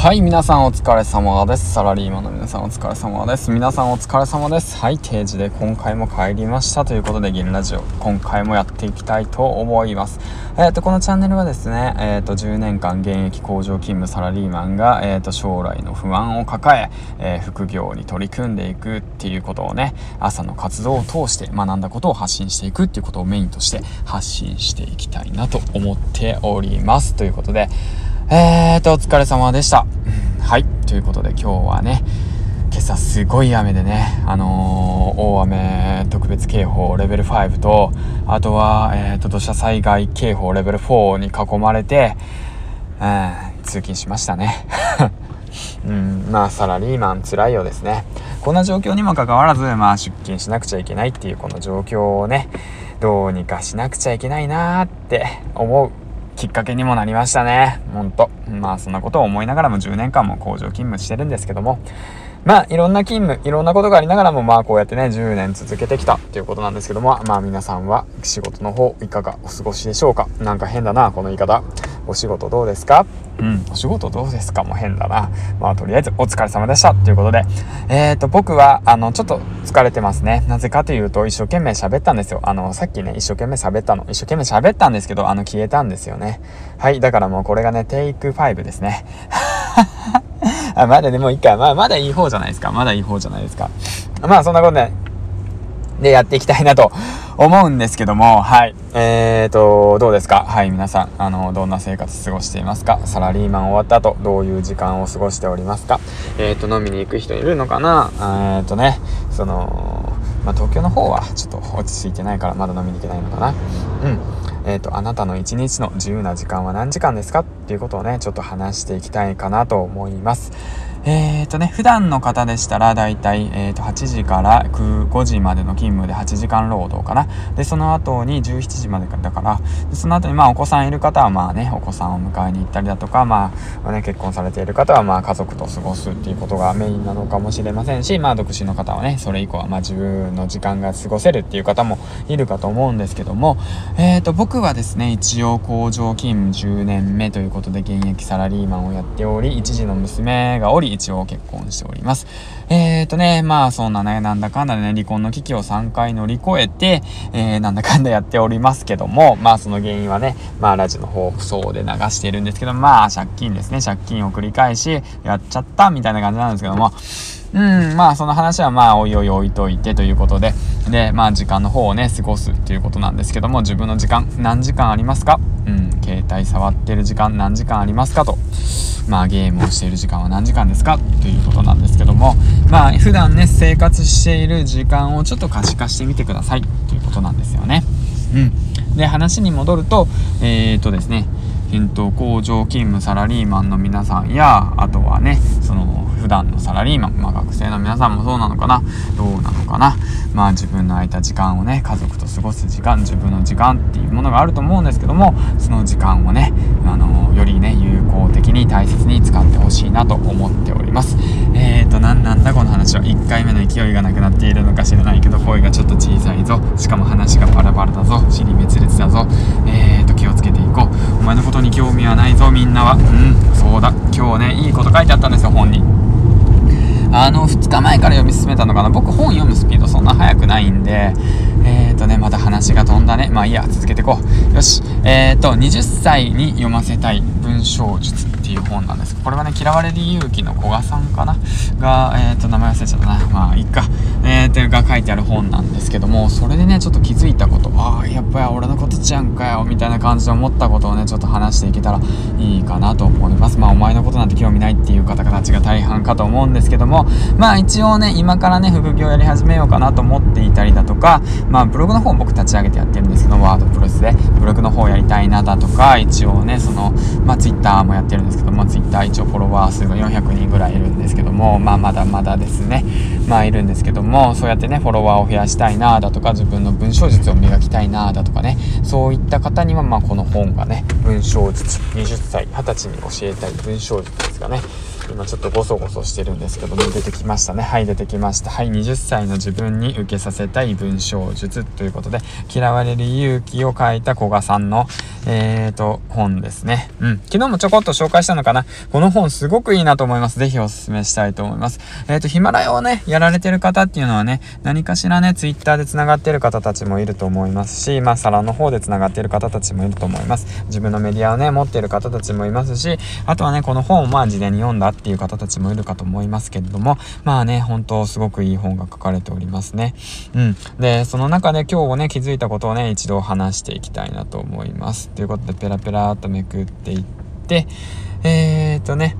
はい、皆さんお疲れ様です。サラリーマンの皆さんお疲れ様です。皆さんお疲れ様です。はい、定時で今回も帰りましたということで、銀ラジオ、今回もやっていきたいと思います。えっ、ー、と、このチャンネルはですね、えっ、ー、と、10年間現役工場勤務サラリーマンが、えっ、ー、と、将来の不安を抱ええ副業に取り組んでいくっていうことをね、朝の活動を通して学んだことを発信していくっていうことをメインとして発信していきたいなと思っております。ということで、えーと、お疲れ様でした。はい。ということで今日はね、今朝すごい雨でね、あのー、大雨特別警報レベル5と、あとは、えーと、土砂災害警報レベル4に囲まれて、うん、通勤しましたね。うん、まあサラリーマン辛いようですね。こんな状況にもかかわらず、まあ出勤しなくちゃいけないっていうこの状況をね、どうにかしなくちゃいけないなーって思うきっかけにもなりましたね。ほんと。まあそんなことを思いながらも10年間も工場勤務してるんですけども、まあいろんな勤務、いろんなことがありながらもまあこうやってね、10年続けてきたっていうことなんですけども、まあ皆さんは仕事の方いかがお過ごしでしょうか？なんか変だな、この言い方。お仕事どうですか？うん、お仕事どうですか？も変だな。まあ、とりあえずお疲れ様でした。ということで、えっ、ー、と、僕は、あの、ちょっと疲れてますね。なぜかというと、一生懸命喋ったんですよ。あの、さっきね、一生懸命喋ったの。一生懸命喋ったんですけど、あの、消えたんですよね。はい、だからもうこれがね、テイク5ですね。あまだでもいいか。まあ、まだいい方じゃないですか。まだいい方じゃないですか。まあ、そんなことね、でやっていきたいなと思うんですけども、はい。えーと、どうですか？はい、皆さん、あの、どんな生活過ごしていますか？サラリーマン終わった後、どういう時間を過ごしておりますか？えーと、飲みに行く人いるのかな？えーとね、その、まあ、東京の方はちょっと落ち着いてないからまだ飲みに行けないのかな？うん。えーと、あなたの一日の自由な時間は何時間ですか？ていうことをね、ちょっと話していきたいかなと思います。えっ、ー、とね、普段の方でしたら、だいたい、えー、と8時から5時までの勤務で8時間労働かな。で、その後に17時までだから、でその後にまあお子さんいる方はまあね、お子さんを迎えに行ったりだとか、まあ、ね、結婚されている方はまあ家族と過ごすっていうことがメインなのかもしれませんし、まあ独身の方はね、それ以降はまあ自分の時間が過ごせるっていう方もいるかと思うんですけども、えっ、ー、と、僕はですね、一応工場勤務10年目ということで現役サラリーマンをやっており、一児の娘がおり、一応結婚しております。えーとね、まあそんなね、なんだかんだでね、離婚の危機を3回乗り越えて、えー、なんだかんだやっておりますけども、まあその原因はね、まあラジオの放送で流しているんですけど、まあ借金ですね、借金を繰り返し、やっちゃったみたいな感じなんですけども、うん、まあその話はまあおいおい置いといてということで、で、まあ時間の方をね、過ごすっていうことなんですけども、自分の時間何時間ありますか？うん、携帯触ってる時間何時間ありますか？と。まあゲームをしている時間は何時間ですか？ということなんですけども、まあ普段ね、生活している時間をちょっと可視化してみてくださいということなんですよね。うん。で、話に戻ると、えー、っとですね、えっと、工場勤務サラリーマンの皆さんや、あとはね、その、普段のサラリーマン、まあ学生の皆さんもそうなのかな、どうなのかな。まあ自分の空いた時間をね、家族と過ごす時間、自分の時間っていうものがあると思うんですけども、その時間をね、あの、よりね、有効的に大切に使ってほしいなと思っております。えーと、なんなんだこの話は。1回目の勢いがなくなっているのか知らないけど、声がちょっと小さいぞ。しかも話がバラバラだぞ。尻滅裂だぞ。えーと、気をつけてこう。お前のことに興味はないぞ、みんなは。うん、そうだ。今日ね、いいこと書いてあったんですよ、本に。あの、2日前から読み進めたのかな。僕本読むスピードそんな速くないんで、えーとね、また話が飛んだね。まあいいや、続けていこう。よし。えーと、20歳に読ませたい文章術っていう本なんです。これはね、嫌われる勇気の古賀さんかな？が、えーと、名前忘れちゃったな。まあ、いっか。えーと、が書いてある本なんですけども、それでね、ちょっと気づいたこと、ああ、やっぱり俺のことちゃんかよ、みたいな感じで思ったことをね、ちょっと話していけたらいいかなと思います。まあ、お前のことなんて興味ないっていう方たちが大半かと思うんですけども、まあ、一応ね、今からね、副業やり始めようかなと思っていたりだとか、まあ、ブログの方僕立ち上げてやってるんですけど、ワードプレスで、ブログの方やりたいなだとか、一応ね、その、まあ、ツイッターもやってるんですけども、ツイッター一応フォロワー数が400人ぐらいいるんですけども、まあ、まだまだですね、まあ、いるんですけども、そうやってね、フォロワーを増やしたいなだとか、自分の文章術を磨きたいなだとかね、そういった方には、ま、この本がね、文章術、20歳、20歳に教えたい文章術ですかね、今ちょっとゴソゴソしてるんですけども、出てきましたね。はい、出てきました。はい、20歳の自分に受けさせたい文章術ということで、嫌われる勇気を書いた古賀さんの、えーと、本ですね。うん。昨日もちょこっと紹介したのかな。この本すごくいいなと思います。ぜひお勧めしたいと思います。えーと、ヒマラヤをね、やられてる方っていうのはね、何かしらね、ツイッターで繋がってる方たちもいると思いますし、まあ、サラの方で繋がってる方たちもいると思います。自分のメディアをね、持ってる方たちもいますし、あとはね、この本をまあ、事前に読んだっていう方たちもいるかと思いますけれども、まあね、本当すごくいい本が書かれておりますね。うん。で、その中で今日ね、気づいたことをね、一度話していきたいなと思います。ということで、ペラペラーっとめくっていって、えーとね、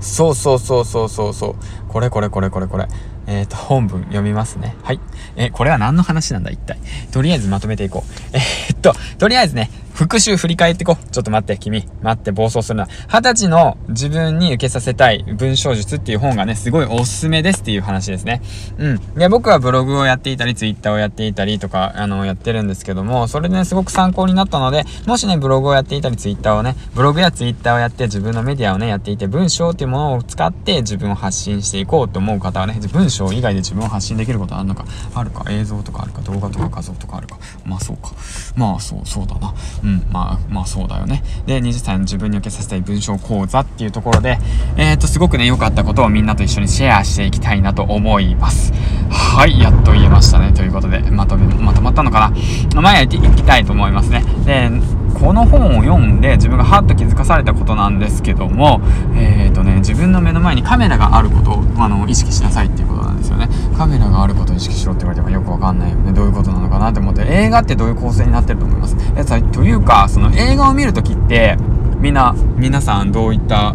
そうそうそうそうそうそう、これこれこれこれこれ。えっ、ー、と、本文読みますね。はい。えこれは何の話なんだ、一体。とりあえずまとめていこう。えー、っと、とりあえずね、復習振り返ってこ。ちょっと待って、君。待って、暴走するな。二十歳の自分に受けさせたい文章術っていう本がね、すごいおすすめですっていう話ですね。うん。で、僕はブログをやっていたり、ツイッターをやっていたりとか、あの、やってるんですけども、それでね、すごく参考になったので、もしね、ブログをやっていたり、ツイッターをね、ブログやツイッターをやって自分のメディアをね、やっていて、文章っていうものを使って自分を発信していこうと思う方はね、文章以外で自分を発信できることあるのか、あるか、映像とかあるか、動画とか画像とかあるか。まあそうか。まあそう、そうだな。うん、まあ、まあそうだよね。で、20歳の自分に受けさせたい文章講座っていうところで、えっ、と、すごくね、良かったことをみんなと一緒にシェアしていきたいなと思います。はい、やっと言えましたね。ということで、まとめ、まとまったのかな。まあ、やっていきたいと思いますね。で、この本を読んで自分がハッと気づかされたことなんですけども、え、ー、とね、自分の目の前にカメラがあることを、あの、意識しなさいっていうことなんですよね。カメラがあることを意識しろって言われてもよくわかんないよね。どういうことなのかなって思って、映画ってどういう構成になってると思います。えというか、その映画を見るときって、みんな、皆さんどういった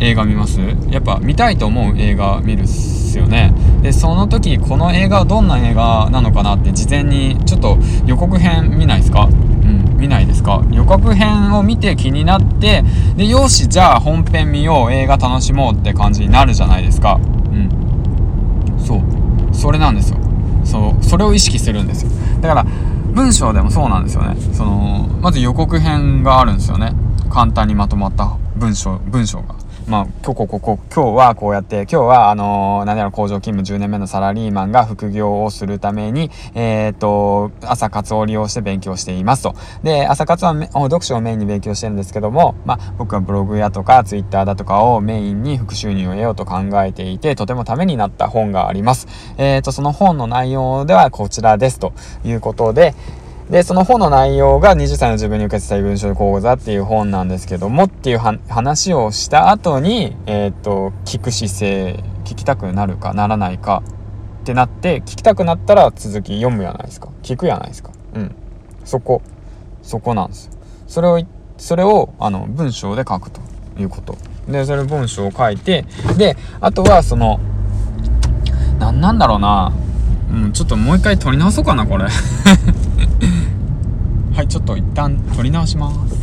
映画見ます？やっぱ見たいと思う映画見るっすよねでその時この映画はどんな映画なのかなって事前にちょっと予告編見ないですか？か予告編を見て気になってでよしじゃあ本編見よう映画楽しもうって感じになるじゃないですか。うん。そう。それなんですよ。そうそれを意識するんですよ。だから文章でもそうなんですよね。そのまず予告編があるんですよね。簡単にまとまった文章文章が。まあ、今日ここ、今日はこうやって、今日は、あのー、何やろ、工場勤務10年目のサラリーマンが副業をするために、えっ、と、朝活を利用して勉強していますと。で、朝活は読書をメインに勉強してるんですけども、まあ、僕はブログやとか、ツイッターだとかをメインに副収入を得ようと考えていて、とてもためになった本があります。えっ、と、その本の内容ではこちらですということで、で、その本の内容が20歳の自分に受けてたい文章講座っていう本なんですけどもっていう話をした後に、えっ、と、聞く姿勢、聞きたくなるかならないかってなって、聞きたくなったら続き読むやないですか。聞くやないですか。うん。そこ、そこなんですよ。それを、それを、あの、文章で書くということ。で、それ文章を書いて、で、あとはその、なんなんだろうな。うん、ちょっともう一回撮り直そうかな、これ。はいちょっと一旦撮り直します。